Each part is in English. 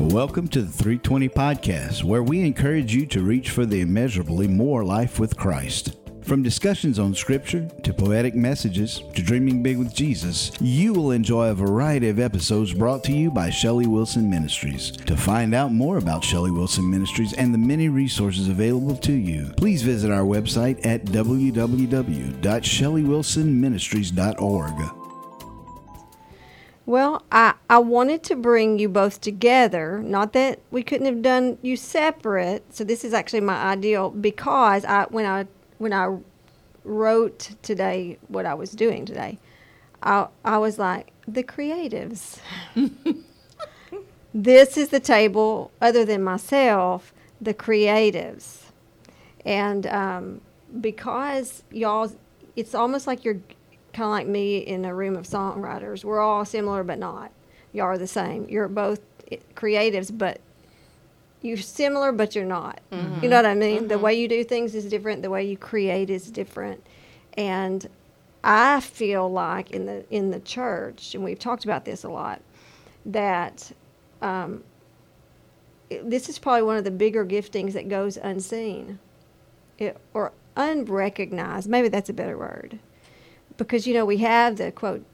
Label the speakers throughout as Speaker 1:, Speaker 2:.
Speaker 1: Welcome to the 320 Podcast, where we encourage you to reach for the immeasurably more life with Christ. From discussions on Scripture to poetic messages to dreaming big with Jesus, you will enjoy a variety of episodes brought to you by Shelley Wilson Ministries. To find out more about Shelley Wilson Ministries and the many resources available to you, please visit our website at www.shelleywilsonministries.org.
Speaker 2: Well, I, I wanted to bring you both together. Not that we couldn't have done you separate. So this is actually my ideal because I when I when I wrote today what I was doing today, I I was like the creatives. this is the table other than myself, the creatives, and um, because y'all, it's almost like you're kind of like me in a room of songwriters. We're all similar, but not. You are the same. You're both creatives, but you're similar, but you're not. Mm-hmm. You know what I mean? Mm-hmm. The way you do things is different. The way you create is different, and I feel like in the in the church, and we've talked about this a lot, that um, this is probably one of the bigger giftings that goes unseen, it, or unrecognized. Maybe that's a better word because you know we have the quote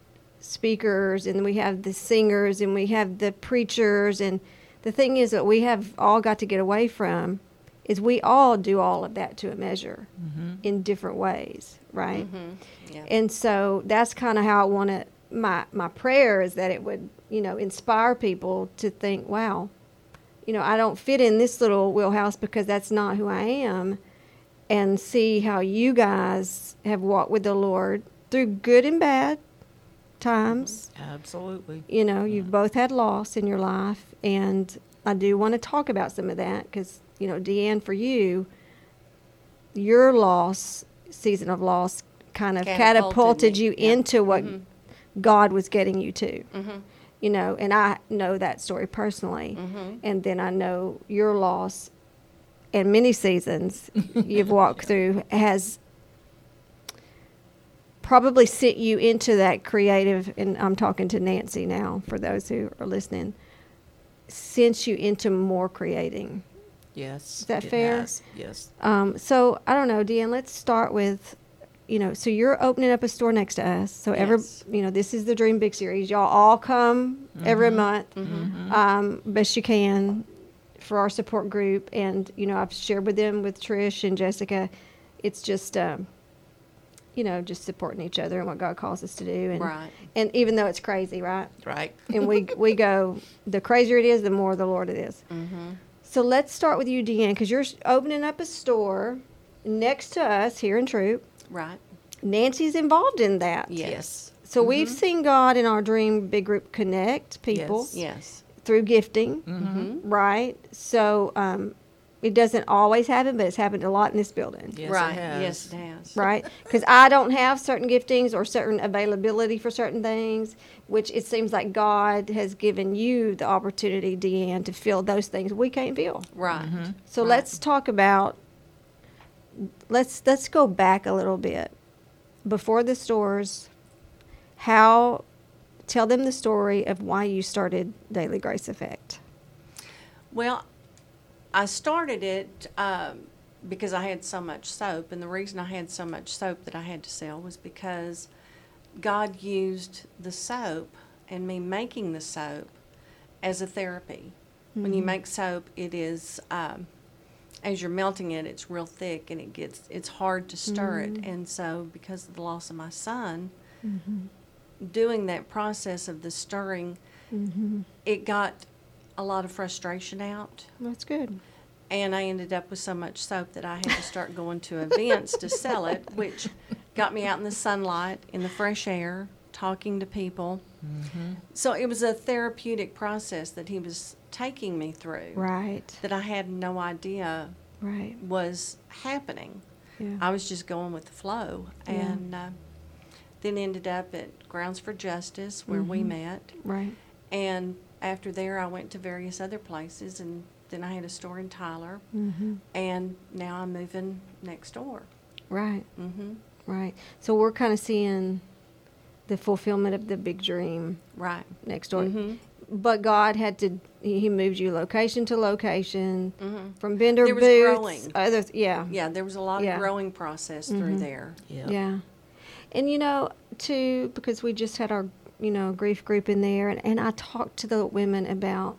Speaker 2: speakers and we have the singers and we have the preachers and the thing is that we have all got to get away from is we all do all of that to a measure mm-hmm. in different ways right mm-hmm. yeah. and so that's kind of how i want to my my prayer is that it would you know inspire people to think wow you know i don't fit in this little wheelhouse because that's not who i am and see how you guys have walked with the lord through good and bad times.
Speaker 3: Absolutely.
Speaker 2: You know, you've yeah. both had loss in your life, and I do want to talk about some of that because, you know, DeeAnn, for you, your loss, season of loss, kind of catapulted, catapulted you yeah. into what mm-hmm. God was getting you to. Mm-hmm. You know, and I know that story personally. Mm-hmm. And then I know your loss and many seasons you've walked through has probably sent you into that creative, and I'm talking to Nancy now for those who are listening, sent you into more creating.
Speaker 3: Yes.
Speaker 2: Is that fair?
Speaker 3: Has. Yes.
Speaker 2: Um, so I don't know, DeeAnn, let's start with, you know, so you're opening up a store next to us. So yes. every, you know, this is the Dream Big series. Y'all all come mm-hmm. every month, mm-hmm. um, best you can for our support group. And, you know, I've shared with them with Trish and Jessica. It's just, um, you know, just supporting each other and what God calls us to do. And,
Speaker 3: right.
Speaker 2: And even though it's crazy, right?
Speaker 3: Right.
Speaker 2: and we we go, the crazier it is, the more the Lord it is. Mm-hmm. So let's start with you, DeeAnn, because you're opening up a store next to us here in Troup.
Speaker 3: Right.
Speaker 2: Nancy's involved in that.
Speaker 3: Yes.
Speaker 2: So mm-hmm. we've seen God in our Dream Big Group connect people.
Speaker 3: Yes. yes.
Speaker 2: Through gifting, mm-hmm. right? So um, it doesn't always happen, but it's happened a lot in this building.
Speaker 3: Yes,
Speaker 2: right.
Speaker 3: It yes, it has.
Speaker 2: Right. Because I don't have certain giftings or certain availability for certain things, which it seems like God has given you the opportunity, DeeAnn, to fill those things we can't fill.
Speaker 3: Right. Mm-hmm.
Speaker 2: So
Speaker 3: right.
Speaker 2: let's talk about. Let's let's go back a little bit before the stores. How tell them the story of why you started Daily Grace Effect.
Speaker 3: Well, I started it um, because I had so much soap, and the reason I had so much soap that I had to sell was because God used the soap and me making the soap as a therapy. Mm-hmm. When you mm-hmm. make soap, it is um, as you're melting it, it's real thick and it gets it's hard to stir mm-hmm. it. And so, because of the loss of my son, mm-hmm. doing that process of the stirring, mm-hmm. it got a lot of frustration out.
Speaker 2: That's good.
Speaker 3: And I ended up with so much soap that I had to start going to events to sell it, which got me out in the sunlight, in the fresh air, talking to people. Mm-hmm. So it was a therapeutic process that he was taking me through.
Speaker 2: Right.
Speaker 3: That I had no idea
Speaker 2: right.
Speaker 3: was happening.
Speaker 2: Yeah.
Speaker 3: I was just going with the flow. Yeah. And uh, then ended up at Grounds for Justice where mm-hmm. we met.
Speaker 2: Right.
Speaker 3: And after there, I went to various other places, and then I had a store in Tyler, mm-hmm. and now I'm moving next door.
Speaker 2: Right.
Speaker 3: Mm-hmm.
Speaker 2: Right. So we're kind of seeing the fulfillment of the big dream.
Speaker 3: Right.
Speaker 2: Next door.
Speaker 3: Mm-hmm.
Speaker 2: but God had to. He he moved you location to location, from vendor
Speaker 3: Mm-hmm. There was
Speaker 2: booths.
Speaker 3: growing.
Speaker 2: Other, yeah,
Speaker 3: Yeah, there was a lot
Speaker 2: Yeah.
Speaker 3: of growing process through there.
Speaker 4: Yeah.
Speaker 2: Yeah. And you know, too, because we just had our, you know, grief group in there and, and I talked to the women about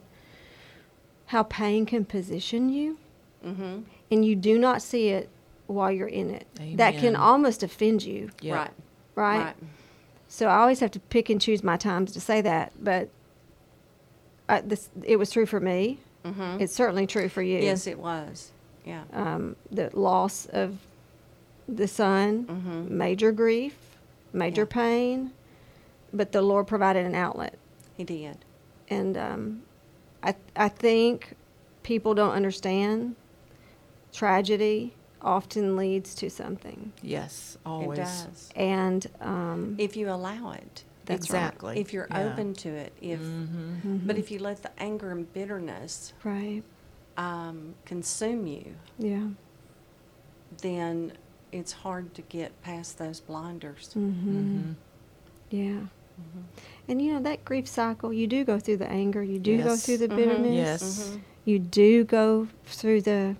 Speaker 2: how pain can position you
Speaker 3: Mm-hmm.
Speaker 2: and you do not see it while you're in it. That can almost offend you,
Speaker 4: Yeah.
Speaker 3: Right.
Speaker 2: right?
Speaker 3: Right.
Speaker 2: So I always have to pick and choose my times to say that, but I, this it was true for me.
Speaker 3: Mm-hmm.
Speaker 2: It's certainly true for you.
Speaker 3: Yes, it was. Yeah.
Speaker 2: um, the loss of the son,
Speaker 3: Mhm.
Speaker 2: major grief, major
Speaker 3: Yeah.
Speaker 2: pain, but the Lord provided an outlet.
Speaker 3: He did.
Speaker 2: And um, I, I think people don't understand tragedy often leads to something.
Speaker 4: Yes, always.
Speaker 3: It does.
Speaker 2: And um,
Speaker 3: If you allow it.
Speaker 2: That's
Speaker 4: exactly.
Speaker 3: If you're
Speaker 4: Yeah.
Speaker 3: open to it. If
Speaker 4: Mm-hmm.
Speaker 3: but if you let the anger and bitterness
Speaker 2: right,
Speaker 3: um, consume you,
Speaker 2: yeah.
Speaker 3: then it's hard to get past those blinders.
Speaker 2: Mm-hmm. Yeah.
Speaker 3: Mm-hmm.
Speaker 2: And you know, that grief cycle, you do go through the anger, you do go through the
Speaker 3: Mhm.
Speaker 2: bitterness.
Speaker 4: Yes.
Speaker 3: Mhm.
Speaker 2: you do go through the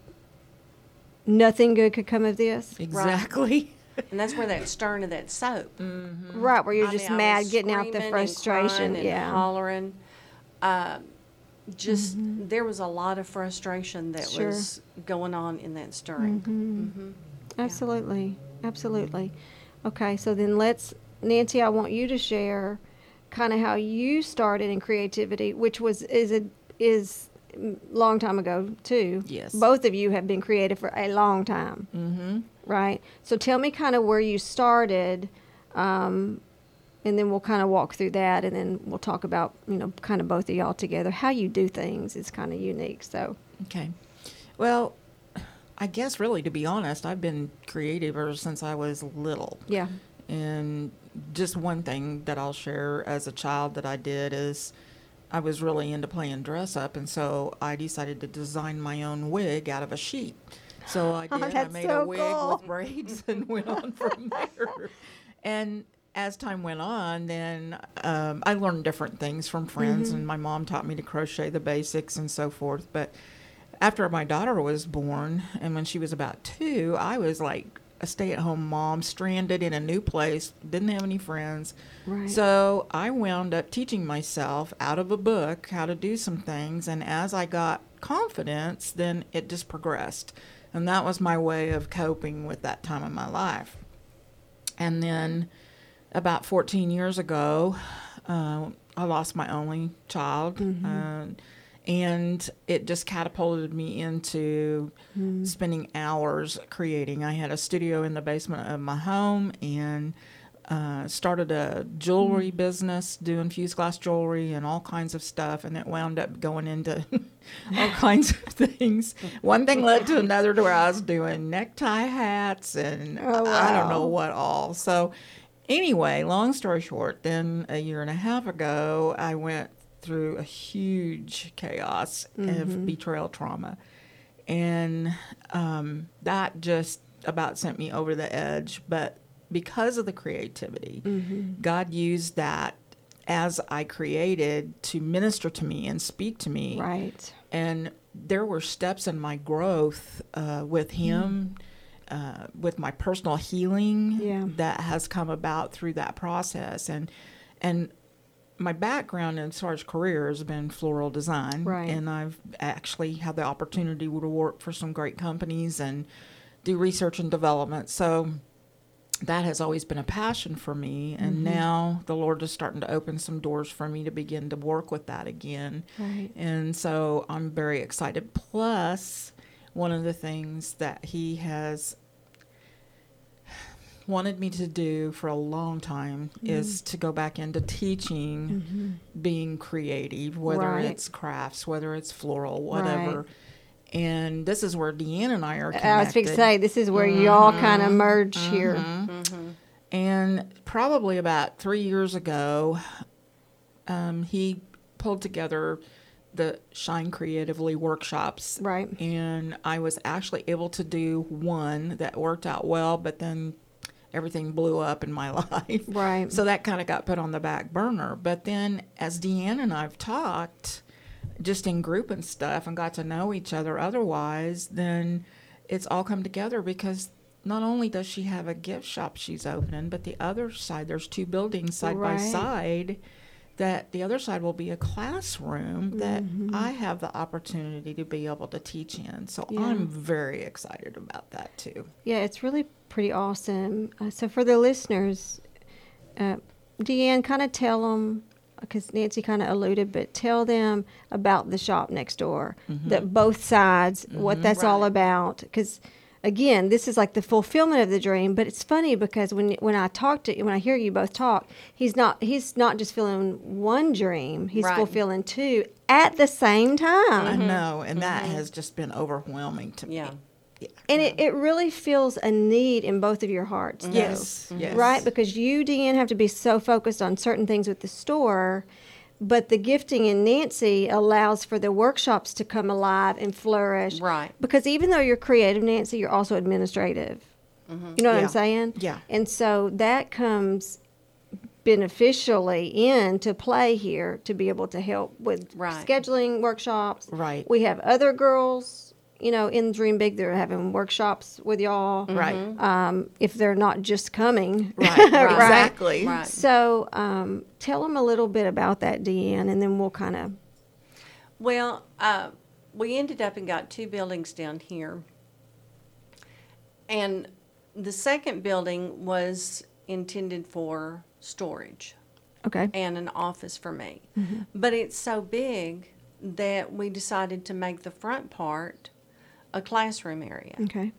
Speaker 2: nothing good could come of this.
Speaker 4: Exactly.
Speaker 3: And that's where that stern of that soap.
Speaker 4: mm-hmm.
Speaker 2: Right, where you're
Speaker 3: I
Speaker 2: just
Speaker 3: mean,
Speaker 2: mad getting out the
Speaker 3: screaming and
Speaker 2: frustration.
Speaker 3: and hollering. Um, just
Speaker 2: Mhm.
Speaker 3: there was a lot of frustration that
Speaker 2: Sure.
Speaker 3: was going on in that stirring.
Speaker 2: Mhm.
Speaker 3: Mhm.
Speaker 2: Absolutely. Absolutely. Okay, so then let's Nancy, I want you to share kind of how you started in creativity, which was is a is long time ago too.
Speaker 4: Yes.
Speaker 2: Both of you have been creative for a long time.
Speaker 4: Mm-hmm.
Speaker 2: right? So tell me kind of where you started, um, and then we'll kind of walk through that, and then we'll talk about you know kind of both of y'all together. How you do things is kind of unique. So
Speaker 4: Okay. Well, I guess really, to be honest, I've been creative ever since I was little.
Speaker 2: yeah,
Speaker 4: And just one thing that I'll share as a child that I did is I was really into playing dress up, and so I decided to design my own wig out of a sheet. So I
Speaker 2: Oh.
Speaker 4: I made
Speaker 2: so
Speaker 4: a wig
Speaker 2: cool.
Speaker 4: with braids and went on from there. And as time went on, then um, I learned different things from friends,
Speaker 2: Mm-hmm.
Speaker 4: and my mom taught me to crochet the basics and so forth. But after my daughter was born, and when she was about two, I was like a stay-at-home mom, stranded in a new place, didn't have any friends.
Speaker 2: Right.
Speaker 4: So I wound up teaching myself out of a book how to do some things, and as I got confidence, then it just progressed, and that was my way of coping with that time in my life. And then, about 14 years ago, uh, I lost my only child. Uh, and it just catapulted me into spending hours creating. I had a studio in the basement of my home and uh, started a jewelry business doing fused glass jewelry and all kinds of stuff. And it wound up going into all kinds of things. One thing led to another to where I was doing necktie hats and
Speaker 2: Oh,
Speaker 4: I don't know what all. So, anyway, long story short, then a year and a half ago, I went through a huge chaos of betrayal trauma. And um, that just about sent me over the edge. But because of the creativity, God used that as I created to minister to me and speak to me
Speaker 2: right.
Speaker 4: and there were steps in my growth uh, with him uh, with my personal healing
Speaker 2: Yeah.
Speaker 4: that has come about through that process and and my background in far as career has been floral design
Speaker 2: Right.
Speaker 4: and i've actually had the opportunity to work for some great companies and do research and development so that has always been a passion for me and mm-hmm. now the lord is starting to open some doors for me to begin to work with that again
Speaker 2: Right.
Speaker 4: and so I'm very excited. Plus, one of the things that he has wanted me to do for a long time is mm. to go back into teaching mm-hmm. being creative, whether
Speaker 2: Right.
Speaker 4: it's crafts, whether it's floral, whatever.
Speaker 2: Right.
Speaker 4: And this is where DeeAnn and I are connected.
Speaker 2: I was fixing to say this is where y'all kind of mm-hmm. merge mm-hmm. here.
Speaker 3: Mm-hmm.
Speaker 4: And probably about three years ago, um, he pulled together the Shine Creatively workshops.
Speaker 2: Right.
Speaker 4: And I was actually able to do one that worked out well, but then everything blew up in my life.
Speaker 2: Right.
Speaker 4: So that kind of got put on the back burner. But then as DeeAnn and I've talked, just in group and stuff, and got to know each other otherwise, then it's all come together because not only does she have a gift shop she's opening, but the other side, there's two buildings side by
Speaker 2: Right.
Speaker 4: side. That the other side will be a classroom that
Speaker 2: Mm-hmm.
Speaker 4: I have the opportunity to be able to teach in. So
Speaker 2: Yeah.
Speaker 4: I'm very excited about that too.
Speaker 2: Yeah, it's really pretty awesome. Uh, so for the listeners, uh, DeeAnn, kind of tell them because Nancy kind of alluded, but tell them about the shop next door, that both sides, what that's all about. Because again, this is like the fulfillment of the dream. But it's funny because when when I talk to when I hear you both talk, he's not he's not just filling one dream; he's
Speaker 3: Right.
Speaker 2: fulfilling two at the same time.
Speaker 4: I mm-hmm. know, and that mm-hmm. has just been overwhelming to
Speaker 3: Yeah.
Speaker 4: me. Yeah.
Speaker 2: And it, it really feels a need in both of your hearts. though.
Speaker 4: Yes, yes.
Speaker 2: Right? Because you, DeeAnn, have to be so focused on certain things with the store, but the gifting in Nancy allows for the workshops to come alive and flourish.
Speaker 3: Right.
Speaker 2: Because even though you're creative, Nancy, you're also administrative. Mm-hmm. You know what
Speaker 4: Yeah.
Speaker 2: I'm saying?
Speaker 4: Yeah.
Speaker 2: And so that comes beneficially into play here to be able to help with
Speaker 3: Right.
Speaker 2: scheduling workshops.
Speaker 4: Right.
Speaker 2: We have other girls, you know, in Dream Big. They're having workshops with y'all.
Speaker 4: Right.
Speaker 2: Um, if they're not just coming.
Speaker 4: Right.
Speaker 2: Right.
Speaker 4: Exactly.
Speaker 3: Right.
Speaker 2: So um, tell them a little bit about that, DeeAnn, and then we'll kind of.
Speaker 3: Well, uh, we ended up and got two buildings down here. And the second building was intended for storage
Speaker 2: Okay.
Speaker 3: and an office for me.
Speaker 2: Mm-hmm.
Speaker 3: But it's so big that we decided to make the front part a classroom area.
Speaker 2: Okay.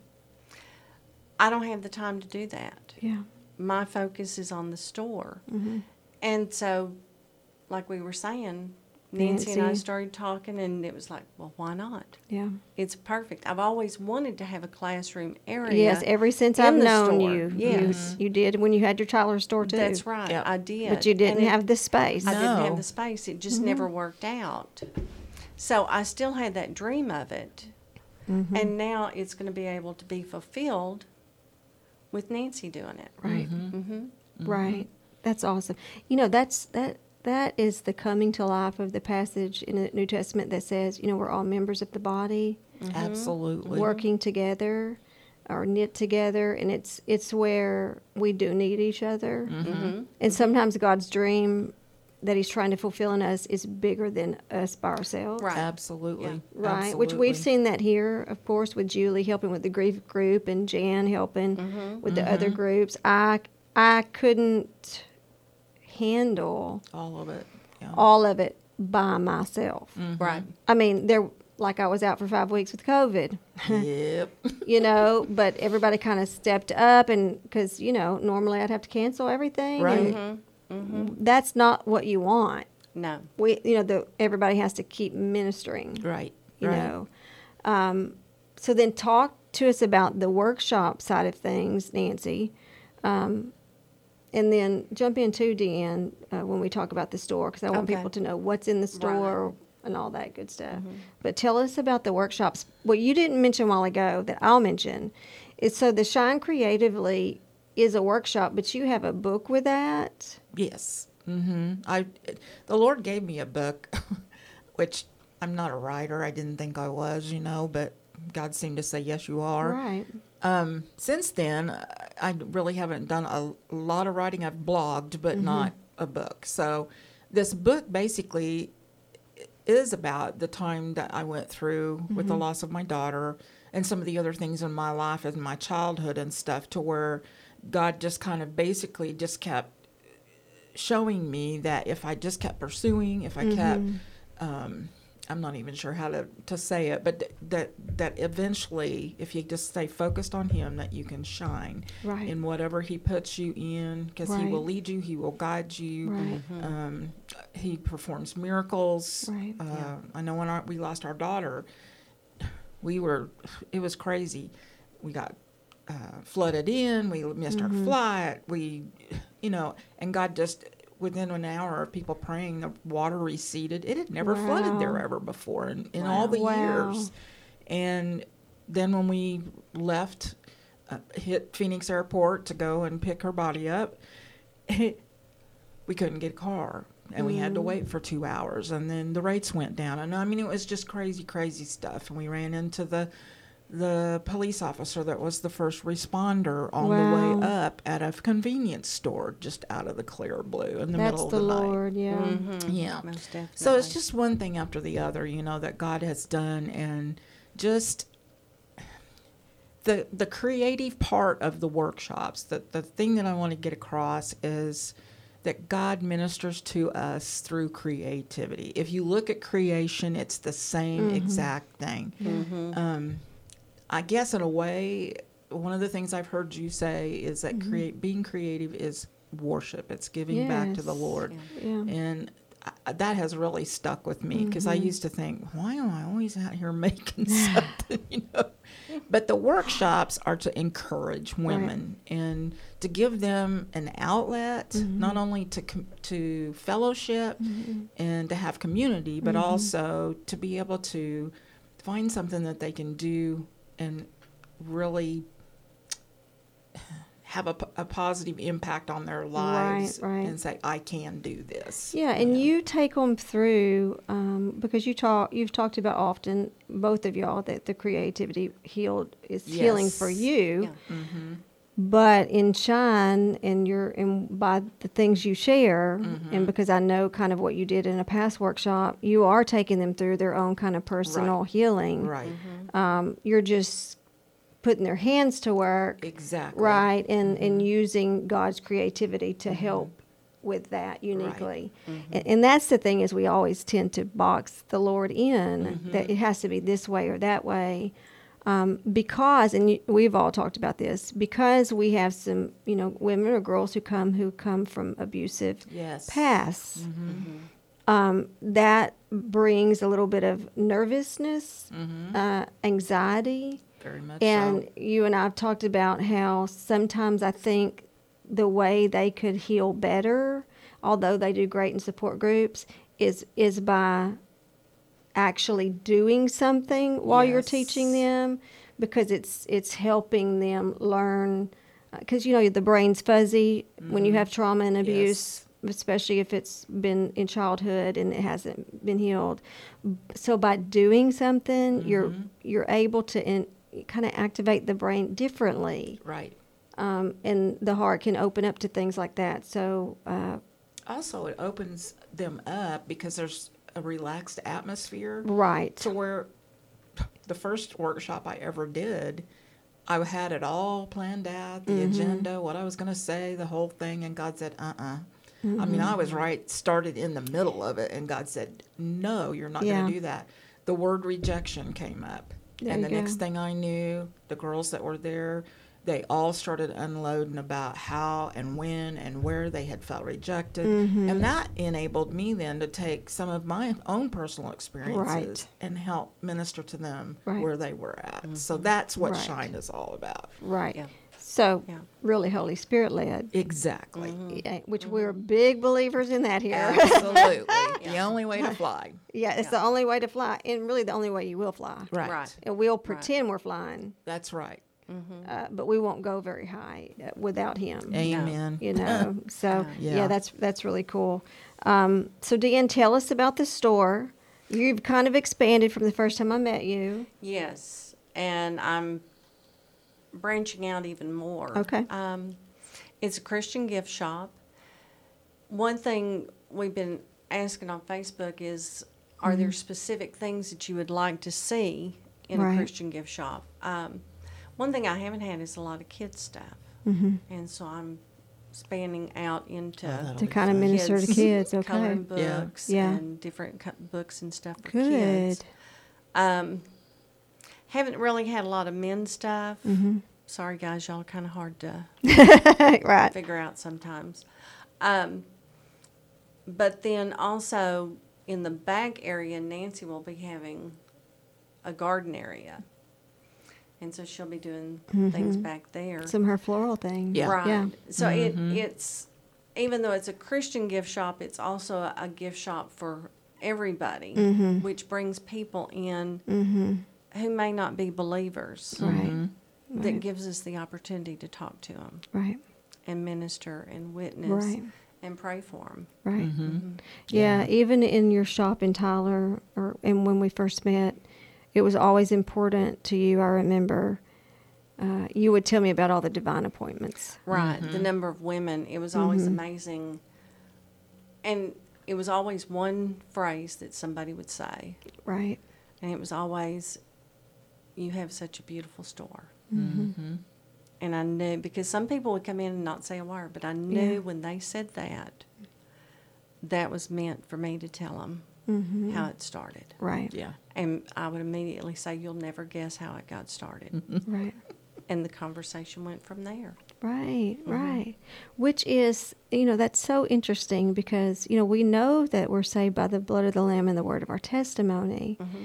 Speaker 3: I don't have the time to do that.
Speaker 2: Yeah.
Speaker 3: My focus is on the store.
Speaker 2: Mm-hmm.
Speaker 3: And so, like we were saying, Nancy, and I started talking, and it was like, well, why not?
Speaker 2: Yeah.
Speaker 3: It's perfect. I've always wanted to have a classroom area.
Speaker 2: Yes. Ever since I've known
Speaker 3: store.
Speaker 2: you,
Speaker 3: Yes.
Speaker 2: you, you did when you had your Tyler store too.
Speaker 3: That's right.
Speaker 4: Yep.
Speaker 3: I did.
Speaker 2: But you didn't
Speaker 3: And it-
Speaker 2: have the space.
Speaker 3: I didn't have the space. It just never worked out. So I still had that dream of it. Mm-hmm. And now it's going to be able to be fulfilled with Nancy doing it.
Speaker 2: Right.
Speaker 3: hmm
Speaker 2: Right. That's awesome. You know, that's that that is the coming to life of the passage in the New Testament that says, you know, we're all members of the body,
Speaker 4: Absolutely.
Speaker 2: working together or knit together and it's it's where we do need each other.
Speaker 3: Mm-hmm.
Speaker 2: And sometimes God's dream that he's trying to fulfill in us is bigger than us by ourselves.
Speaker 3: Right.
Speaker 4: Absolutely.
Speaker 3: Yeah.
Speaker 2: Right, which we've seen that here, of course, with Julie helping with the grief group and Jan helping
Speaker 3: Mm-hmm.
Speaker 2: with the mm-hmm. other groups. I I couldn't handle
Speaker 4: all of it. Yeah.
Speaker 2: all of it by myself. Mm-hmm.
Speaker 3: Right.
Speaker 2: I mean, there like I was out for five weeks with COVID,
Speaker 4: yep.
Speaker 2: you know, but everybody kind of stepped up, and because you know, normally I'd have to cancel everything,
Speaker 4: Right.
Speaker 2: and that's not what you want.
Speaker 3: No.
Speaker 2: We, you know, the everybody has to keep ministering.
Speaker 4: Right.
Speaker 2: you
Speaker 4: right.
Speaker 2: know. Um, so then talk to us about the workshop side of things, Nancy. Um, and then jump into DeeAnn uh, when we talk about the store because I want
Speaker 3: Okay.
Speaker 2: people to know what's in the store and all that good stuff. But tell us about the workshops. What you didn't mention a while ago that I'll mention is so the Shine Creatively is a workshop, but you have a book with that.
Speaker 4: Yes. Mm-hmm. I, the Lord gave me a book, which I'm not a writer. I didn't think I was, you know, but God seemed to say, yes, you are.
Speaker 2: Right.
Speaker 4: Um, since then, I- I really haven't done a lot of writing. I've blogged, but not a book. So, this book basically is about the time that I went through with the loss of my daughter and some of the other things in my life and my childhood and stuff, to where God just kind of basically just kept showing me that if I just kept pursuing, if I kept, um, I'm not even sure how to, to say it, but th- that that eventually, if you just stay focused on Him, that you can shine
Speaker 2: Right.
Speaker 4: in whatever He puts you in, because He will lead you, He will guide you.
Speaker 2: Right.
Speaker 4: Um, he performs miracles.
Speaker 2: Right.
Speaker 4: Uh,
Speaker 3: Yeah.
Speaker 4: I know when our, we lost our daughter, we were, it was crazy. We got uh, flooded in. We missed
Speaker 2: Mm-hmm.
Speaker 4: our flight. We, you know, and God just within an hour of people praying, the water receded. It had never flooded there ever before in, in all the
Speaker 2: Wow.
Speaker 4: years. And then when we left, uh, hit Phoenix Airport to go and pick her body up. we couldn't get a car, and we had to wait for two hours, and then the rates went down, and I mean it was just crazy, crazy stuff. And we ran into the the police officer that was the first responder on the way up at a convenience store just out of the clear blue in the
Speaker 2: That's
Speaker 4: middle of the night.
Speaker 2: Lord, yeah.
Speaker 3: Mhm,
Speaker 4: Yeah.
Speaker 3: Most definitely.
Speaker 4: So it's just one thing after the other, you know, that God has done, and just the the creative part of the workshops. The the thing that I want to get across is that God ministers to us through creativity. If you look at creation, it's the same exact thing.
Speaker 3: Mhm.
Speaker 4: Um, I guess in a way, one of the things I've heard you say is that mm-hmm. create being creative is worship. It's giving back to the Lord.
Speaker 3: Yeah.
Speaker 2: Yeah.
Speaker 4: and I, that has really stuck with me because I mm-hmm. used to think, why am I always out here making something, you know? But the workshops are to encourage women and to give them an outlet, mm-hmm. not only to com- to fellowship and to have community, but also to be able to find something that they can do and really have a positive impact on their lives
Speaker 2: right.
Speaker 4: and say i can do this
Speaker 2: Yeah, and you take them through um, because you talk. You've talked about often, both of y'all, that the creativity healed is healing for you.
Speaker 3: Yeah.
Speaker 2: But in Shine, and your and by the things you share,
Speaker 4: Mm-hmm.
Speaker 2: and because I know kind of what you did in a past workshop, you are taking them through their own kind of personal healing.
Speaker 4: right
Speaker 2: Um, you're just putting their hands to work,
Speaker 4: exactly
Speaker 2: right, and and
Speaker 4: Mm-hmm.
Speaker 2: using God's creativity to help with that uniquely. And, and that's the thing is we always tend to box the Lord in that it has to be this way or that way. Um, because, and we've all talked about this, because we have some, you know, women or girls who come who come from abusive
Speaker 4: yes
Speaker 2: pasts.
Speaker 4: Mm-hmm.
Speaker 2: Um, that brings a little bit of nervousness, uh, anxiety,
Speaker 4: very much
Speaker 2: and
Speaker 4: so.
Speaker 2: you and I have talked about how sometimes I think the way they could heal better, although they do great in support groups, is is by actually doing something while you're teaching them because it's it's helping them learn because you know the brain's fuzzy when you have trauma and abuse especially if it's been in childhood and it hasn't been healed. So by doing something you're you're able to in, kind of activate the brain differently.
Speaker 4: Right.
Speaker 2: Um, and the heart can open up to things like that. So uh,
Speaker 4: also it opens them up because there's a relaxed atmosphere
Speaker 2: right
Speaker 4: to where the first workshop I ever did, I had it all planned out, the
Speaker 2: Mm-hmm.
Speaker 4: agenda, what I was going to say, the whole thing, and God said, "Uh, uh I mean,
Speaker 2: Mm-hmm.
Speaker 4: I was right, started in the middle of it, and God said, "No, you're not
Speaker 2: Yeah.
Speaker 4: going to do that." The word rejection came up,
Speaker 2: There
Speaker 4: and the next thing I knew, the girls that were there. They all started unloading about how and when and where they had felt rejected.
Speaker 2: Mm-hmm.
Speaker 4: And that enabled me then to take some of my own personal experiences
Speaker 2: Right.
Speaker 4: and help minister to them
Speaker 2: Right.
Speaker 4: where they were at. So mm-hmm. that's what
Speaker 2: Right.
Speaker 4: Shine is all about.
Speaker 2: right
Speaker 3: Yeah.
Speaker 2: so
Speaker 3: Yeah.
Speaker 2: really holy spirit led
Speaker 4: Exactly. Mm-hmm.
Speaker 2: Yeah, which mm-hmm. we're big believers in that here.
Speaker 4: Absolutely. The only way to fly.
Speaker 2: yeah, it's the only way to fly, and really the only way you will fly.
Speaker 4: Right.
Speaker 3: Right.
Speaker 2: And we'll pretend we're flying,
Speaker 4: That's right.
Speaker 2: Uh, but we won't go very high uh, without him.
Speaker 4: Amen.
Speaker 2: You know, so yeah.
Speaker 4: Yeah.
Speaker 2: that's that's really cool. Um, so, Dan, tell us about the store. You've kind of expanded from the first time I met you.
Speaker 3: Yes, and I'm branching out even more.
Speaker 2: Okay.
Speaker 3: Um, it's a Christian gift shop. One thing we've been asking on Facebook is, are there specific things that you would like to see in
Speaker 2: Mm-hmm. Right.
Speaker 3: a Christian gift shop? Um, one thing I haven't had is a lot of kids stuff,
Speaker 2: Mm-hmm.
Speaker 3: and so I'm spanning out into
Speaker 4: that'll
Speaker 2: To
Speaker 4: be
Speaker 2: kind of
Speaker 4: fun.
Speaker 2: minister to kids. Okay.
Speaker 3: coloring books
Speaker 2: Yeah.
Speaker 3: and different co- books and stuff for
Speaker 2: Good.
Speaker 3: kids. Um, haven't really had a lot of men stuff.
Speaker 2: Mm-hmm.
Speaker 3: Sorry, guys, y'all are kind of hard to
Speaker 2: right.
Speaker 3: figure out sometimes. Um, but then also in the back area, Nancy will be having a garden area. And so she'll be doing things mm-hmm. back there.
Speaker 2: Some of her floral things.
Speaker 4: Yeah.
Speaker 3: Right.
Speaker 2: Yeah.
Speaker 3: So it mm-hmm. it's even though it's a Christian gift shop, it's also a, a gift shop for everybody, mm-hmm. which brings people in who may not be believers.
Speaker 2: Right.
Speaker 3: that
Speaker 2: Right.
Speaker 3: gives us the opportunity to talk to them
Speaker 2: Right.
Speaker 3: and minister and witness
Speaker 2: Right.
Speaker 3: and pray for them.
Speaker 2: Right.
Speaker 4: Mm-hmm.
Speaker 2: Yeah, even in your shop in Tyler, or and when we first met, it was always important to you. I remember uh, you would tell me about all the divine appointments.
Speaker 3: Right. The number of women, it was always amazing. And it was always one phrase that somebody would say.
Speaker 2: Right.
Speaker 3: And it was always, You have such a beautiful store.
Speaker 4: Mm-hmm.
Speaker 3: And I knew, because some people would come in and not say a word, but I knew
Speaker 2: Yeah.
Speaker 3: when they said that, that was meant for me to tell them
Speaker 2: Mm-hmm.
Speaker 3: how it started.
Speaker 2: Right.
Speaker 4: Yeah.
Speaker 3: And I would immediately say, You'll never guess how it got started. Mm-hmm.
Speaker 2: Right.
Speaker 3: and the conversation went from there.
Speaker 2: Right, mm-hmm. right. Which is, you know, that's so interesting because, you know, we know that we're saved by the blood of the Lamb and the word of our testimony. Mm-hmm.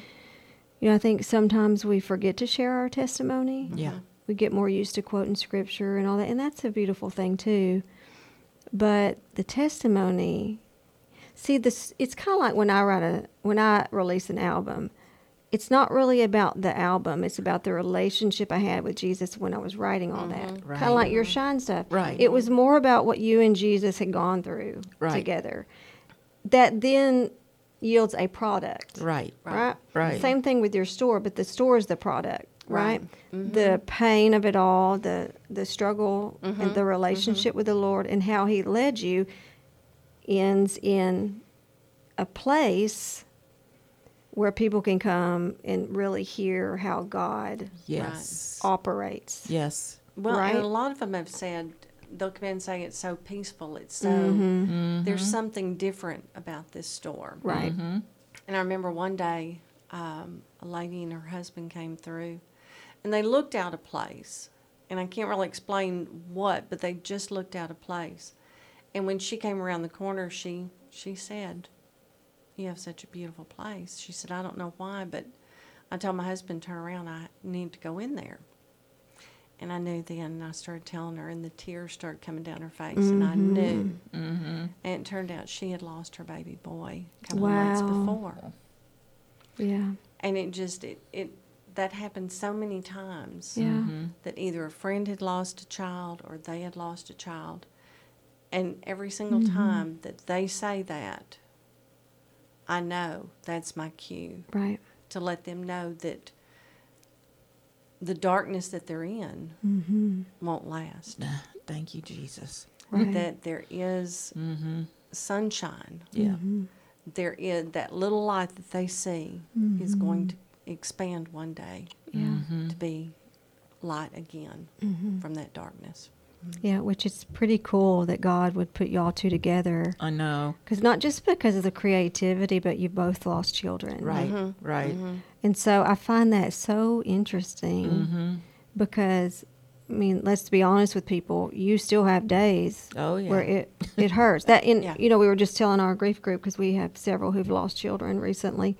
Speaker 2: You know, I think sometimes we forget to share our testimony.
Speaker 4: Yeah.
Speaker 2: We get more used to quoting scripture and all that, and that's a beautiful thing too. But the testimony, see, this it's kind of like when I write a when I release an album. It's not really about the album; it's about the relationship I had with Jesus when I was writing all that. Mm-hmm. Kind
Speaker 4: Right.
Speaker 2: of like your shine stuff.
Speaker 4: Right.
Speaker 2: It was more about what you and Jesus had gone through
Speaker 4: Right.
Speaker 2: together. That then yields a product
Speaker 4: Right.
Speaker 2: right?
Speaker 4: Right.
Speaker 2: Same thing with your store, but the store is the product, right?
Speaker 3: Right. Mm-hmm.
Speaker 2: The pain of it all, the the struggle and the mm-hmm. relationship with the Lord and how He led you ends in a place where people can come and really hear how God
Speaker 4: Yes.
Speaker 2: operates.
Speaker 4: Yes.
Speaker 3: Well,
Speaker 2: Right.
Speaker 3: and a lot of them have said they'll come in and say it's so peaceful. It's so
Speaker 2: Mm-hmm.
Speaker 3: there's something different about this store.
Speaker 2: Right.
Speaker 4: Mm-hmm.
Speaker 3: And I remember one day, um, a lady and her husband came through, and they looked out of place. And I can't really explain what, but they just looked out of place. And when she came around the corner, she she said, "You have such a beautiful place." She said, "I don't know why, but I told my husband, turn around, I need to go in there." And I knew then, and I started telling her, and the tears started coming down her face, and I knew.
Speaker 4: Mm-hmm.
Speaker 3: And it turned out she had lost her baby boy a couple of months before
Speaker 2: Yeah.
Speaker 3: and it just it, it that happened so many times
Speaker 2: Yeah.
Speaker 4: Mm-hmm.
Speaker 3: that either a friend had lost a child or they had lost a child and every single
Speaker 2: Mm-hmm.
Speaker 3: time that they say that i know that's my cue
Speaker 2: Right.
Speaker 3: to let them know that the darkness that they're in
Speaker 2: Mm-hmm.
Speaker 3: won't last
Speaker 4: Thank you, Jesus.
Speaker 2: Right.
Speaker 3: that there is
Speaker 4: Mm-hmm.
Speaker 3: sunshine
Speaker 4: Yeah.
Speaker 2: Mm-hmm.
Speaker 3: there is that little light that they see is going to expand one day
Speaker 2: Yeah.
Speaker 4: Mm-hmm.
Speaker 3: to be light again
Speaker 2: Mm-hmm.
Speaker 3: from that darkness.
Speaker 2: Yeah, which is pretty cool that God would put y'all two together.
Speaker 4: I know.
Speaker 2: Because not just because of the creativity, but you both lost children.
Speaker 4: Right.
Speaker 3: Mhm.
Speaker 4: Right.
Speaker 2: And so I find that so interesting
Speaker 4: Mm-hmm.
Speaker 2: because, I mean, let's be honest with people. You still have days
Speaker 4: Oh yeah.
Speaker 2: where it, it hurts. That in
Speaker 3: Yeah.
Speaker 2: you know we were just telling our grief group because we have several who've lost children recently,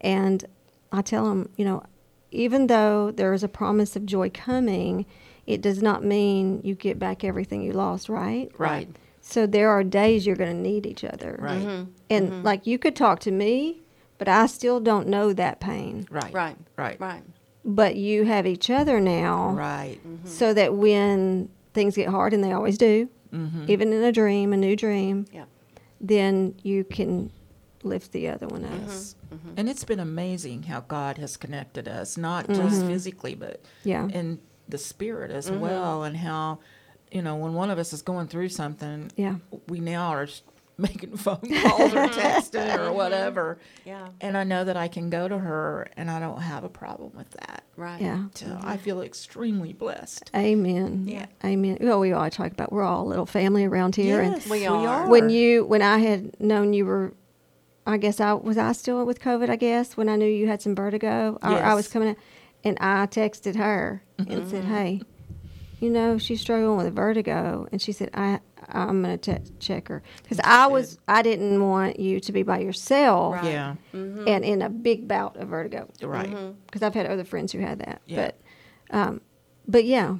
Speaker 2: and I tell them, you know, even though there is a promise of joy coming, it does not mean you get back everything you lost, right?
Speaker 4: right.
Speaker 2: So there are days you're going to need each other.
Speaker 4: Right.
Speaker 3: Mhm.
Speaker 2: And mm-hmm. like you could talk to me, but I still don't know that pain.
Speaker 4: Right.
Speaker 3: Right.
Speaker 4: Right.
Speaker 3: Right.
Speaker 2: But you have each other now.
Speaker 4: Right. Mm-hmm.
Speaker 2: So that when things get hard, and they always do,
Speaker 4: Mm-hmm.
Speaker 2: even in a dream, a new dream,
Speaker 3: Yeah.
Speaker 2: then you can lift the other one up.
Speaker 4: Yes. And it's been amazing how God has connected us, not just physically, but
Speaker 2: Yeah.
Speaker 4: in the spirit as mm-hmm. well, and how, you know, when one of us is going through something,
Speaker 2: Yeah.
Speaker 4: we now are making phone calls or texting or mm-hmm. whatever.
Speaker 3: Yeah.
Speaker 4: And I know that I can go to her and I don't have a problem with that.
Speaker 3: Right.
Speaker 2: Yeah.
Speaker 4: So mm-hmm. I feel extremely blessed.
Speaker 2: Amen.
Speaker 3: Yeah.
Speaker 2: Amen. Well, we all talk about we're all a little family around here,
Speaker 4: Yes,
Speaker 3: We are.
Speaker 2: when you when I had known you were, I guess I was I still with COVID. I guess when I knew you had some vertigo, I, I was coming, in, and I texted her and said, mm-hmm. "Hey, you know she's struggling with vertigo," and she said, "I I'm gonna te- check her because I was I didn't want you to be by yourself."
Speaker 3: Right.
Speaker 4: Yeah. Mm-hmm.
Speaker 2: and in a big bout of vertigo.
Speaker 4: Right. Mm-hmm.
Speaker 2: Because I've had other friends who had that.
Speaker 4: Yeah.
Speaker 2: But, um, but yeah,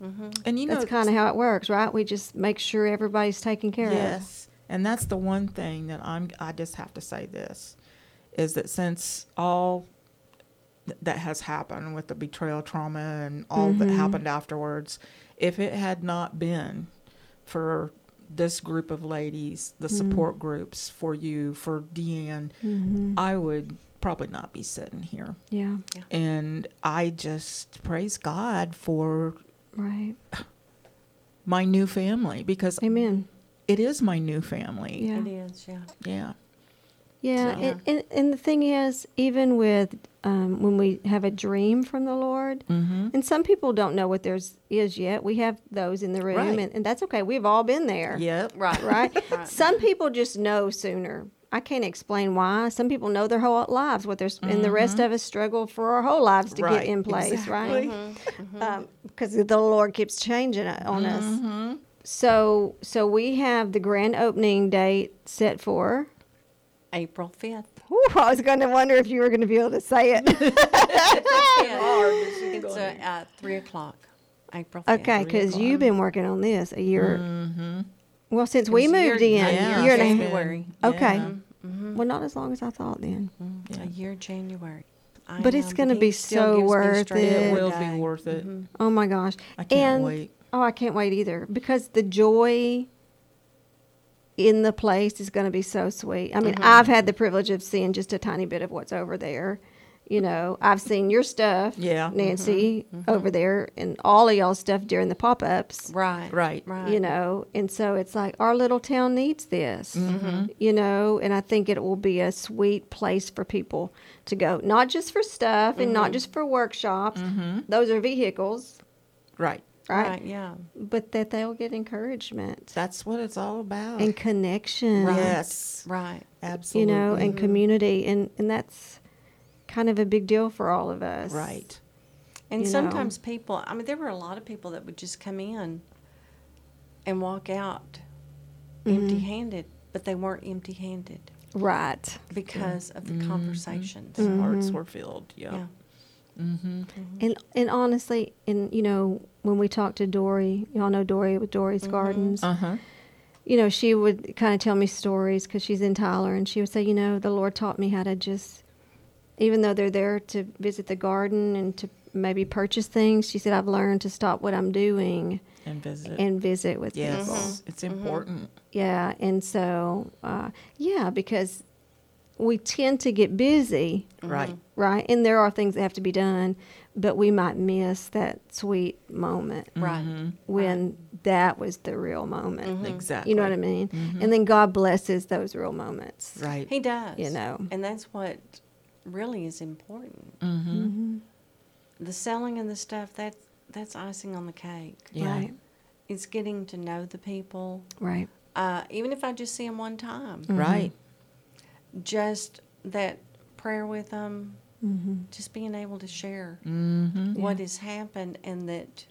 Speaker 4: And you know,
Speaker 2: that's kind of how it works, right? We just make sure everybody's taken care of.
Speaker 4: Yes, and that's the one thing that I'm. I just have to say this, is that since all, th- that has happened with the betrayal trauma and all that mm-hmm. happened afterwards, if it had not been for this group of ladies, the mm. support groups for you, for DeeAnn, mm-hmm. I would probably not be sitting here.
Speaker 2: Yeah.
Speaker 4: And I just praise God for
Speaker 2: Right.
Speaker 4: my new family because
Speaker 2: Amen.
Speaker 4: it is my new family.
Speaker 2: Yeah.
Speaker 3: It is, yeah.
Speaker 4: Yeah.
Speaker 2: Yeah,
Speaker 3: So-
Speaker 2: and, and, and the thing is, even with um, when we have a dream from the Lord,
Speaker 4: Mm-hmm.
Speaker 2: and some people don't know what theirs is yet. We have those in the room,
Speaker 4: Right.
Speaker 2: and, and that's okay. We've all been there,
Speaker 4: Yep.
Speaker 3: Right.
Speaker 2: right?
Speaker 3: Right.
Speaker 2: Some people just know sooner. I can't explain why. Some people know their whole lives what there's, and the rest of us struggle for our whole lives to
Speaker 4: Mm-hmm. Right,
Speaker 2: get in place,
Speaker 4: exactly.
Speaker 2: right? Because the Lord keeps changing it on
Speaker 4: Mm-hmm.
Speaker 2: us. So, so we have the grand opening date set for.
Speaker 3: April 5th.
Speaker 2: Whew, I was going to wonder if you were going to be able to say it.
Speaker 3: It's uh, uh, 3 o'clock, April 5th.
Speaker 2: okay, because you've been working on this a year.
Speaker 4: Mm-hmm.
Speaker 2: Well, since we
Speaker 3: It was a
Speaker 2: moved
Speaker 3: year-
Speaker 2: in,
Speaker 4: yeah,
Speaker 2: a year and a half.
Speaker 3: January.
Speaker 2: Okay.
Speaker 4: Yeah.
Speaker 2: Well, not as long as I thought then.
Speaker 3: Mm, A year January. I
Speaker 2: But it's gonna be so worth it.
Speaker 4: It will
Speaker 3: day.
Speaker 4: be worth it.
Speaker 2: Oh my gosh.
Speaker 4: I can't
Speaker 2: and,
Speaker 4: wait.
Speaker 2: Oh, I can't wait either because the joy in the place is going to be so sweet. I mean,
Speaker 3: Mm-hmm.
Speaker 2: I've had the privilege of seeing just a tiny bit of what's over there. You know, I've seen your stuff,
Speaker 4: Yeah.
Speaker 2: Nancy,
Speaker 3: Mm-hmm.
Speaker 2: over there, and all of y'all stuff during the pop ups.
Speaker 3: Right.
Speaker 4: Right.
Speaker 3: Right.
Speaker 2: you know and so it's like our little town needs this
Speaker 3: Mm-hmm.
Speaker 2: you know and i think it will be a sweet place for people to go not just for stuff and
Speaker 3: Mm-hmm.
Speaker 2: not just for workshops those are vehicles
Speaker 4: Right.
Speaker 2: Right?
Speaker 3: Right. Yeah.
Speaker 2: but that they'll get encouragement
Speaker 4: That's what it's all about.
Speaker 2: and connection
Speaker 3: Right.
Speaker 4: Yes.
Speaker 3: Right. Absolutely.
Speaker 2: You
Speaker 4: Absolutely.
Speaker 2: know and community and and that's kind of a big deal for all of us
Speaker 4: Right.
Speaker 3: And
Speaker 2: you know.
Speaker 3: sometimes people, I mean, there were a lot of people that would just come in and walk out
Speaker 2: Mm-hmm.
Speaker 3: empty handed, but they weren't empty handed
Speaker 2: right
Speaker 3: because of the conversations.
Speaker 2: Mm-hmm.
Speaker 4: Hearts were filled. Yeah.
Speaker 3: Yeah. Mm-hmm.
Speaker 2: And and honestly, and you know, when we talked to Dory, y'all know Dory with Dory's mm-hmm. Gardens.
Speaker 4: Uh huh.
Speaker 2: You know, she would kind of tell me stories because she's in Tyler, and she would say, you know, the Lord taught me how to just, even though they're there to visit the garden and to maybe purchase things, she said, I've learned to stop what I'm doing
Speaker 4: And visit.
Speaker 2: and visit with
Speaker 4: yes.
Speaker 2: people. Mm-hmm.
Speaker 4: It's important.
Speaker 2: Yeah, and so, uh, yeah, because we tend to get busy,
Speaker 4: Right.
Speaker 2: Right? And there are things that have to be done, but we might miss that sweet moment
Speaker 3: Right. Mm-hmm.
Speaker 2: when that was the real moment. Mm-hmm.
Speaker 4: Exactly.
Speaker 2: You know what I mean? Mm-hmm. And then God blesses those real moments.
Speaker 4: Right.
Speaker 3: He does.
Speaker 2: You know.
Speaker 3: And that's what really is important.
Speaker 4: Mm-hmm.
Speaker 3: The selling and the stuff, that, that's icing on the cake.
Speaker 4: Yeah.
Speaker 2: Right.
Speaker 3: It's getting to know the people.
Speaker 2: Right.
Speaker 3: Uh, even if I just see them one time,
Speaker 4: Right.
Speaker 3: just that prayer with them,
Speaker 2: Mm-hmm.
Speaker 3: just being able to share
Speaker 4: Mm-hmm.
Speaker 3: what has happened and that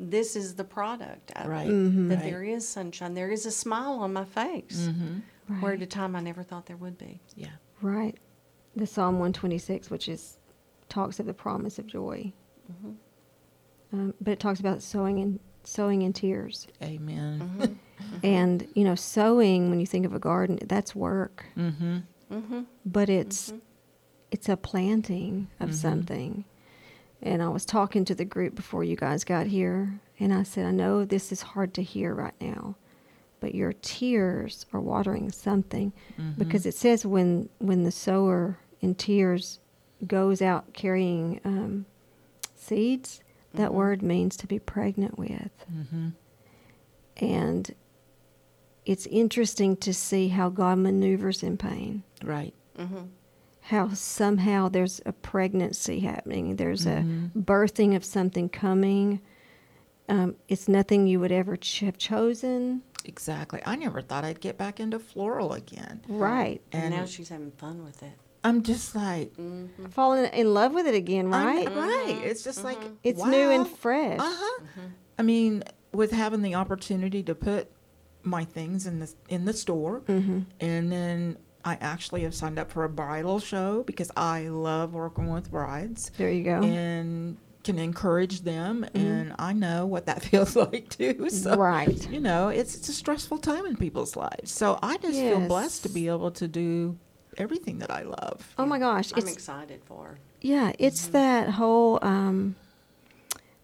Speaker 3: this is the product of
Speaker 4: Right.
Speaker 3: it.
Speaker 2: Mm-hmm.
Speaker 3: That
Speaker 4: Right.
Speaker 3: there is sunshine. There is a smile on my face.
Speaker 4: Mm-hmm.
Speaker 3: Where at a time I never thought there would be.
Speaker 4: Yeah.
Speaker 2: Right. The Psalm 126, which is talks of the promise of joy. Um, but it talks about sowing in sowing in tears.
Speaker 4: Amen.
Speaker 2: And you know, sowing when you think of a garden, that's work.
Speaker 4: Mm-hmm.
Speaker 3: Mm-hmm.
Speaker 2: But it's it's a planting of something. And I was talking to the group before you guys got here, and I said, I know this is hard to hear right now, but your tears are watering something because it says when when the sower in tears goes out carrying um, seeds, that word means to be pregnant with.
Speaker 4: Mm-hmm.
Speaker 2: And it's interesting to see how God maneuvers in pain.
Speaker 4: Right.
Speaker 3: Mm-hmm.
Speaker 2: How somehow there's a pregnancy happening, there's a birthing of something coming. Um, it's nothing you would ever ch- have chosen.
Speaker 4: Exactly. I never thought I'd get back into floral again.
Speaker 2: Right.
Speaker 3: And,
Speaker 4: And
Speaker 3: now she's having fun with it.
Speaker 4: I'm just like,
Speaker 2: Falling in love with it again,
Speaker 4: I'm-
Speaker 2: right?
Speaker 4: right. It's just like
Speaker 2: It's new and fresh.
Speaker 4: Uh huh. I mean, with having the opportunity to put my things in the in the store,
Speaker 2: Mm-hmm.
Speaker 4: and then I actually have signed up for a bridal show because I love working with brides
Speaker 2: There you go.
Speaker 4: and can encourage them, and I know what that feels like too. So,
Speaker 2: Right.
Speaker 4: You know, it's it's a stressful time in people's lives. So I just feel blessed to be able to do everything that I love.
Speaker 2: Oh my gosh,
Speaker 3: I'm
Speaker 2: it's
Speaker 3: excited for.
Speaker 2: yeah, it's that whole um,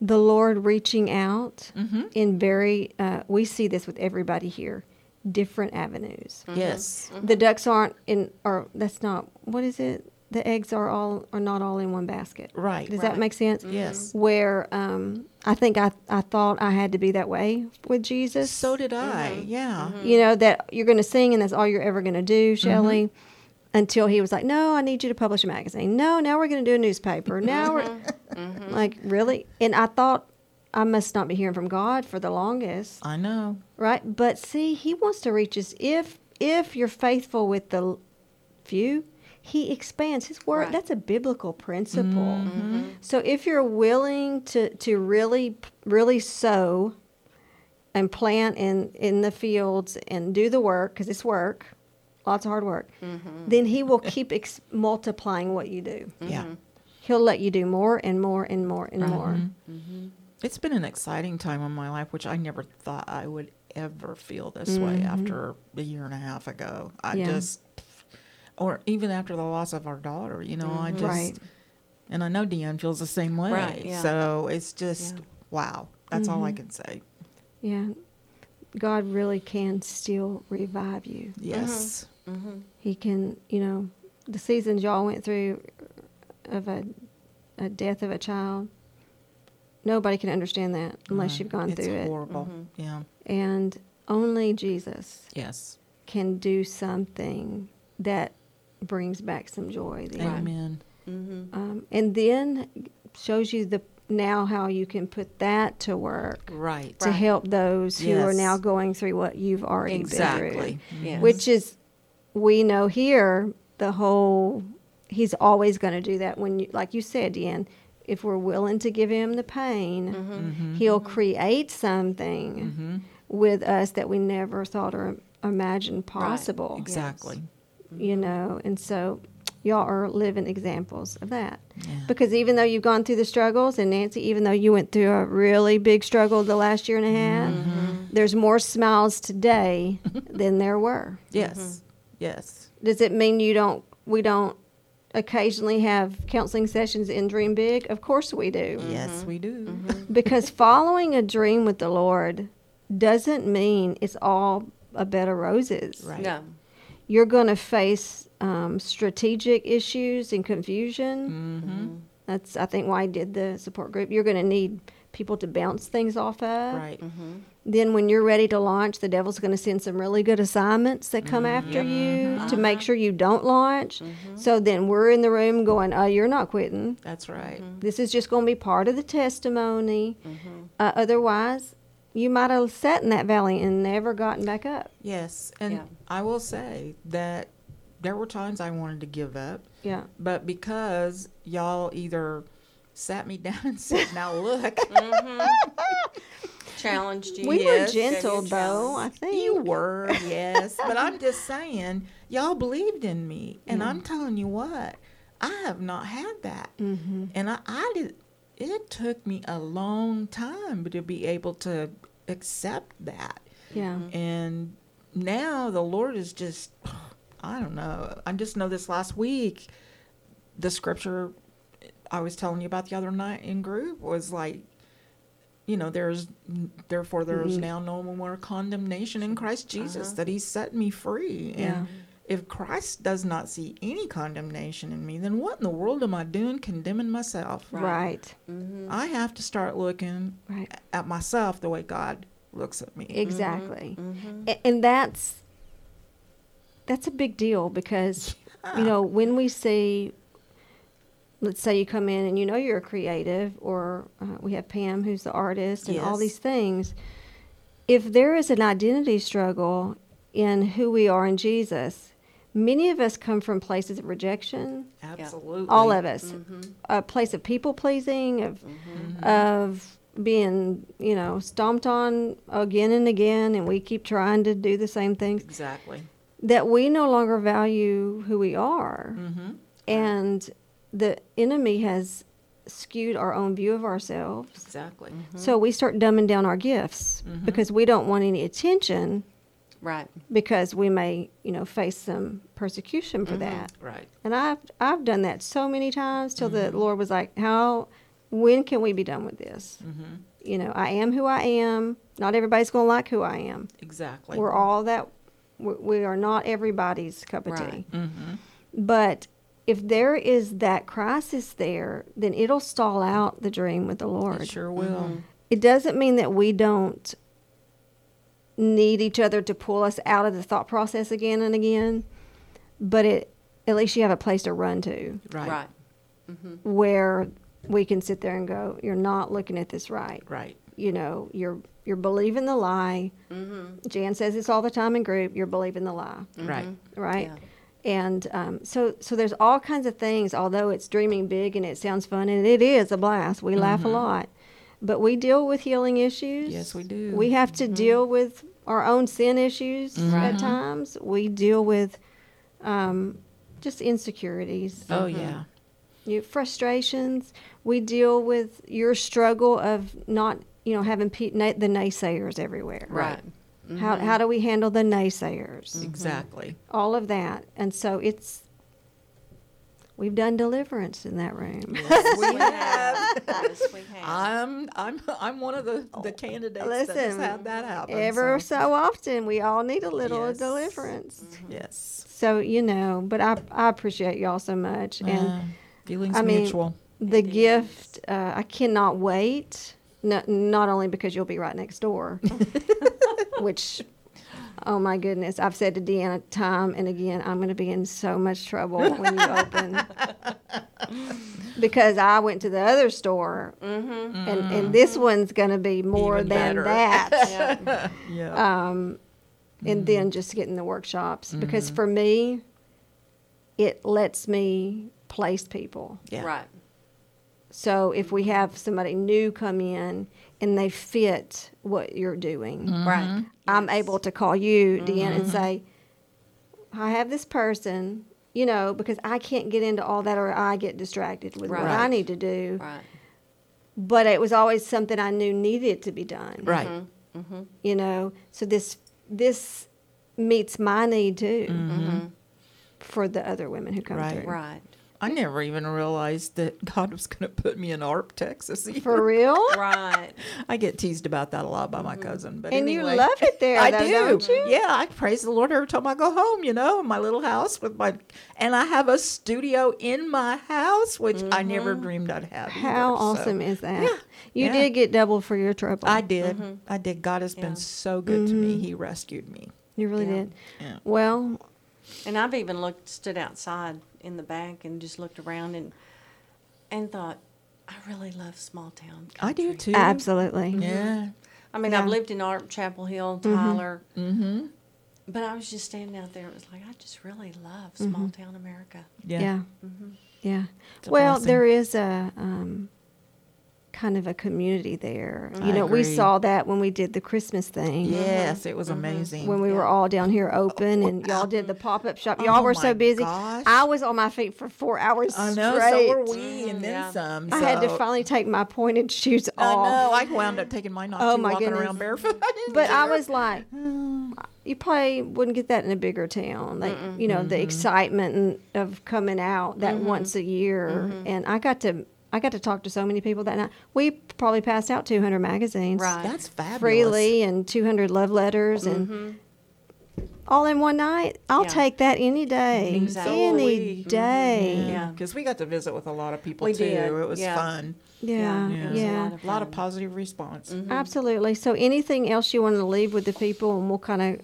Speaker 2: the Lord reaching out
Speaker 4: Mm-hmm.
Speaker 2: in very. Uh, we see this with everybody here, different avenues. Mm-hmm.
Speaker 4: Yes. Mm-hmm.
Speaker 2: The ducks aren't in, or that's not. What is it? The eggs are all are not all in one basket.
Speaker 4: Right.
Speaker 2: Does that make sense? Mm-hmm.
Speaker 4: Yes.
Speaker 2: Where um, I think I I thought I had to be that way with Jesus.
Speaker 4: So did I. Yeah.
Speaker 2: you know that you're going to sing and that's all you're ever going to do shelley until he was like no i need you to publish a magazine no now we're going to do a newspaper now we're like really and i thought i must not be hearing from god for the longest.
Speaker 4: I know.
Speaker 2: right? But see he wants to reach us. If if you're faithful with the few he expands his word.
Speaker 3: Right.
Speaker 2: that's a biblical principle. Mm-hmm. Mm-hmm. So if you're willing to to really really sow and plant in in the fields and do the work because it's work lots of hard work mm-hmm. then he will keep ex- multiplying what you do.
Speaker 4: Yeah.
Speaker 2: he'll let you do more and more and more and more
Speaker 4: It's been an exciting time in my life, which I never thought I would ever feel this way after a year and a half ago. I
Speaker 2: Mm-hmm. Yeah.
Speaker 4: just, or even after the loss of our daughter, you know, I just,
Speaker 2: Right.
Speaker 4: and I know DeeAnn feels the same way.
Speaker 3: Right, yeah.
Speaker 4: So it's just,
Speaker 3: Yeah.
Speaker 4: wow. That's all I
Speaker 2: Mm-hmm.
Speaker 4: can say.
Speaker 2: yeah god really can still revive you
Speaker 4: Yes.
Speaker 2: he can you know the seasons y'all went through of a, a death of a child nobody can understand that unless you've gone
Speaker 4: it's
Speaker 2: through it
Speaker 4: horrible. Yeah.
Speaker 2: and only jesus
Speaker 4: Yes.
Speaker 2: can do something that brings back some joy then.
Speaker 4: Amen.
Speaker 2: Um, and then shows you the now how you can put that to work
Speaker 4: Right.
Speaker 2: to help those who are now going through what you've already been
Speaker 4: Exactly.
Speaker 2: through
Speaker 3: Yes.
Speaker 2: which is we know here the whole he's always going to do that when you like you said DeeAnn if we're willing to give him the pain
Speaker 4: Mm-hmm. mm-hmm.
Speaker 2: he'll create something mm-hmm. with us that we never thought or imagined possible
Speaker 4: Exactly.
Speaker 2: you know and so y'all are living examples of that
Speaker 4: Yeah.
Speaker 2: because even though you've gone through the struggles and nancy even though you went through a really big struggle the last year and a half mm-hmm. there's more smiles today than there were
Speaker 4: Yes. Yes.
Speaker 2: does it mean you don't we don't occasionally have counseling sessions in dream big of course we do
Speaker 4: Yes, we do.
Speaker 2: because following a dream with the lord doesn't mean it's all a bed of roses
Speaker 4: Right.
Speaker 3: No.
Speaker 2: you're going to face um, strategic issues and confusion.
Speaker 4: Mm-hmm.
Speaker 2: That's, I think, why I did the support group. You're going to need people to bounce things off of.
Speaker 4: Right.
Speaker 2: Then, when you're ready to launch, the devil's going to send some really good assignments that come mm-hmm. after you mm-hmm. to make uh-huh. sure you don't launch. Mm-hmm. So then we're in the room going, "Oh, you're not quitting.
Speaker 4: That's right.
Speaker 2: This is just going to be part of the testimony. Uh, otherwise, you might have sat in that valley and never gotten back up."
Speaker 4: Yes. And
Speaker 3: Yeah.
Speaker 4: I will say that there were times I wanted to give up,
Speaker 2: Yeah.
Speaker 4: but because y'all either sat me down and said, "Now look,"
Speaker 3: Challenged you.
Speaker 2: We
Speaker 4: Yes.
Speaker 2: were gentle,
Speaker 3: Gave you a
Speaker 2: though. I think
Speaker 4: you were, yes. but I'm just saying, y'all believed in me, and I'm telling you what, I have not had that,
Speaker 2: Mm-hmm.
Speaker 4: and I, I did. It took me a long time to be able to accept that.
Speaker 2: Yeah.
Speaker 4: And now the Lord is just, I don't know. I just know this last week, the scripture I was telling you about the other night in group was like, you know, there's, therefore there's mm-hmm. now no more condemnation in Christ Jesus, uh-huh. that he set me free.
Speaker 2: Yeah.
Speaker 4: And if Christ does not see any condemnation in me, then what in the world am I doing condemning myself?
Speaker 2: Right. Mm-hmm.
Speaker 4: I have to start looking
Speaker 2: Right.
Speaker 4: at myself the way God looks at me.
Speaker 2: Exactly. Mm-hmm. A- And that's that's a big deal because you know when we see let's say you come in and you know you're a creative or uh, we have Pam who's the artist and all these things. If there is an identity struggle in who we are in Jesus many of us come from places of rejection.
Speaker 4: Absolutely.
Speaker 2: all of us. A place of people pleasing of of being you know stomped on again and again and we keep trying to do the same things.
Speaker 4: Exactly.
Speaker 2: that we no longer value who we are.
Speaker 4: Mm-hmm.
Speaker 2: and the enemy has skewed our own view of ourselves
Speaker 4: Exactly. Mm-hmm.
Speaker 2: so we start dumbing down our gifts mm-hmm. because we don't want any attention
Speaker 3: Right.
Speaker 2: because we may, you know, face some persecution for mm-hmm. that.
Speaker 4: Right.
Speaker 2: And I've I've done that so many times till the Lord was like, "How? When can we be done with this?" You know, I am who I am. Not everybody's going to like who I am.
Speaker 4: Exactly.
Speaker 2: We're all that. We we are not everybody's cup of
Speaker 3: Right.
Speaker 2: tea. But if there is that crisis there, then it'll stall out the dream with the Lord.
Speaker 4: It sure will. Mm-hmm.
Speaker 2: It doesn't mean that we don't need each other to pull us out of the thought process again and again, but it at least you have a place to run to
Speaker 4: Right.
Speaker 3: Right. Mm-hmm.
Speaker 2: where we can sit there and go, "You're not looking at this right."
Speaker 4: Right.
Speaker 2: You know, you're you're believing the lie. Mm-hmm. Jan says this all the time in group. You're believing the lie,
Speaker 4: Right.
Speaker 2: right?
Speaker 3: Yeah.
Speaker 2: And um, so, so there's all kinds of things. Although it's dreaming big and it sounds fun, and it is a blast. We laugh a mm-hmm. lot, but we deal with healing issues.
Speaker 4: Yes, we do.
Speaker 2: We have to mm-hmm. deal with our own sin issues mm-hmm. at times. We deal with um, just insecurities,
Speaker 4: Oh yeah.
Speaker 2: you frustrations. We deal with your struggle of not, you know, having pe- na- the naysayers everywhere.
Speaker 3: Right.
Speaker 2: How how do we handle the naysayers?
Speaker 4: Exactly.
Speaker 2: All of that, and so it's. We've done deliverance in that room.
Speaker 3: Yes, we have. Yes, we have.
Speaker 4: I'm I'm I'm one of the the candidates that has had that happen.
Speaker 2: Ever
Speaker 4: so-
Speaker 2: so often, we all need a little
Speaker 4: Yes.
Speaker 2: deliverance.
Speaker 4: Yes.
Speaker 2: So you know, but I I appreciate y'all so much, and
Speaker 4: Uh, feelings
Speaker 2: I mean,
Speaker 4: mutual.
Speaker 2: the gift uh, I cannot wait. Not, not only because you'll be right next door, which, oh my goodness, I've said to Deanna time and again, I'm going to be in so much trouble when you open. because I went to the other store, and, and this one's going to be more
Speaker 4: Even
Speaker 2: than
Speaker 4: better.
Speaker 2: that.
Speaker 3: Yeah.
Speaker 4: Yeah.
Speaker 2: um,
Speaker 4: Mm-hmm.
Speaker 2: and then just getting the workshops. Because for me, it lets me place people.
Speaker 4: yeah.
Speaker 3: Right.
Speaker 2: So if we have somebody new come in and they fit what you're doing, mm-hmm.
Speaker 3: Right.
Speaker 2: I'm
Speaker 3: Yes.
Speaker 2: able to call you, Deanna,
Speaker 4: Mm-hmm.
Speaker 2: and say, I have this person, you know, because I can't get into all that or I get distracted with what I need to do.
Speaker 3: Right.
Speaker 2: But it was always something I knew needed to be done.
Speaker 4: Right. Mm-hmm. Mm-hmm.
Speaker 2: You know, so this this meets my need too for the other women who come
Speaker 4: Right.
Speaker 2: through.
Speaker 3: Right.
Speaker 4: I never even realized that God was going to put me in Arp, Texas. either.
Speaker 2: For real?
Speaker 3: Right.
Speaker 4: I get teased about that a lot by my cousin, but
Speaker 2: And you love it there,
Speaker 4: I
Speaker 2: though,
Speaker 4: do.
Speaker 2: don't you?
Speaker 4: Yeah, I praise the Lord every time I go home. You know, in my little house with my, and I have a studio in my house, which I never dreamed I'd have.
Speaker 2: Mm-hmm. How
Speaker 4: either, so.
Speaker 2: awesome is that?
Speaker 4: Yeah.
Speaker 2: You
Speaker 4: Yeah.
Speaker 2: did get double for your trouble.
Speaker 4: I did. I did. God has
Speaker 3: Yeah.
Speaker 4: been so good to me.
Speaker 2: Mm-hmm.
Speaker 4: He rescued me.
Speaker 2: you really
Speaker 3: Yeah.
Speaker 2: did.
Speaker 4: Yeah.
Speaker 2: Well,
Speaker 3: And I've even looked, stood outside in the back and just looked around and and thought, I really love small town.
Speaker 4: I do too.
Speaker 2: absolutely.
Speaker 4: Yeah.
Speaker 3: I mean,
Speaker 2: Yeah.
Speaker 3: I've lived in Arp, Chapel Hill, Tyler,
Speaker 4: Mm-hmm.
Speaker 3: but I was just standing out there. It was like I just really love small town America.
Speaker 4: Yeah.
Speaker 2: Yeah.
Speaker 3: Mm-hmm.
Speaker 2: Yeah.
Speaker 4: It's
Speaker 2: Well,
Speaker 4: blessing.
Speaker 2: there is a um, kind of a community there.
Speaker 4: I
Speaker 2: You know, we saw that when we did the Christmas thing.
Speaker 4: Yes, it was amazing.
Speaker 2: When we were all down here open and y'all did the pop up shop. Y'all
Speaker 4: Oh
Speaker 2: were so busy.
Speaker 4: gosh.
Speaker 2: I was on my feet for four hours
Speaker 4: I know,
Speaker 2: straight.
Speaker 4: so were we, and then
Speaker 3: Yeah.
Speaker 4: some.
Speaker 2: I had to finally take my pointed shoes
Speaker 4: I
Speaker 2: off.
Speaker 4: know. I wound up taking mine off
Speaker 2: Oh,
Speaker 4: too,
Speaker 2: my
Speaker 4: walking
Speaker 2: goodness.
Speaker 4: around barefoot.
Speaker 2: But I was like, you probably wouldn't get that in a bigger town. Like, you know,
Speaker 4: Mm-hmm.
Speaker 2: the excitement of coming out that once a year,
Speaker 4: Mm-hmm.
Speaker 2: and I got to, I got to talk to so many people that night. We probably passed out 200 magazines
Speaker 3: Right.
Speaker 4: That's fabulous.
Speaker 2: freely and 200 love letters and mm-hmm. all in one night. I'll
Speaker 3: Yeah.
Speaker 2: take that any day,
Speaker 3: Exactly.
Speaker 2: any
Speaker 4: So
Speaker 2: day. Mm-hmm.
Speaker 3: Yeah.
Speaker 4: Because we got to visit with a lot of people
Speaker 3: We
Speaker 4: too.
Speaker 3: did,
Speaker 4: It was
Speaker 3: yeah.
Speaker 4: fun.
Speaker 2: Yeah,
Speaker 3: Yeah,
Speaker 2: yeah.
Speaker 3: it a lot of
Speaker 4: A lot of positive response. Mm-hmm.
Speaker 2: Absolutely. So, anything else you want to leave with the people, and we'll kind of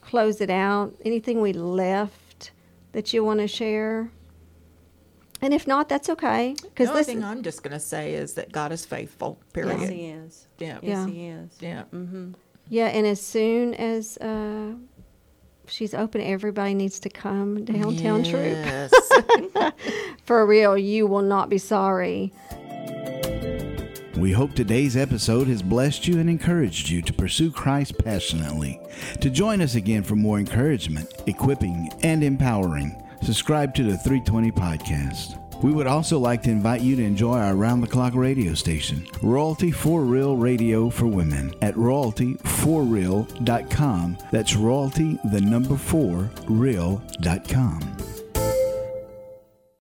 Speaker 2: close it out. Anything we left that you want to share? And if not, that's okay.
Speaker 4: Because The
Speaker 2: Because
Speaker 4: only
Speaker 2: this,
Speaker 4: thing I'm just going to say is that God is faithful. Period.
Speaker 3: Yes, he is.
Speaker 4: Yeah.
Speaker 3: Yes,
Speaker 2: Yeah.
Speaker 3: he is.
Speaker 4: Yeah.
Speaker 3: Mm-hmm.
Speaker 2: yeah. And as soon as uh, she's open, everybody needs to come downtown
Speaker 4: Troup.
Speaker 2: For real, you will not be sorry.
Speaker 1: We hope today's episode has blessed you and encouraged you to pursue Christ passionately. To join us again for more encouragement, equipping, and empowering, subscribe to the 320 podcast. We would also like to invite you to enjoy our round the clock radio station, Royalty for Real Radio for Women, at royaltyforreal.com. That's royalty, the number four, real.com.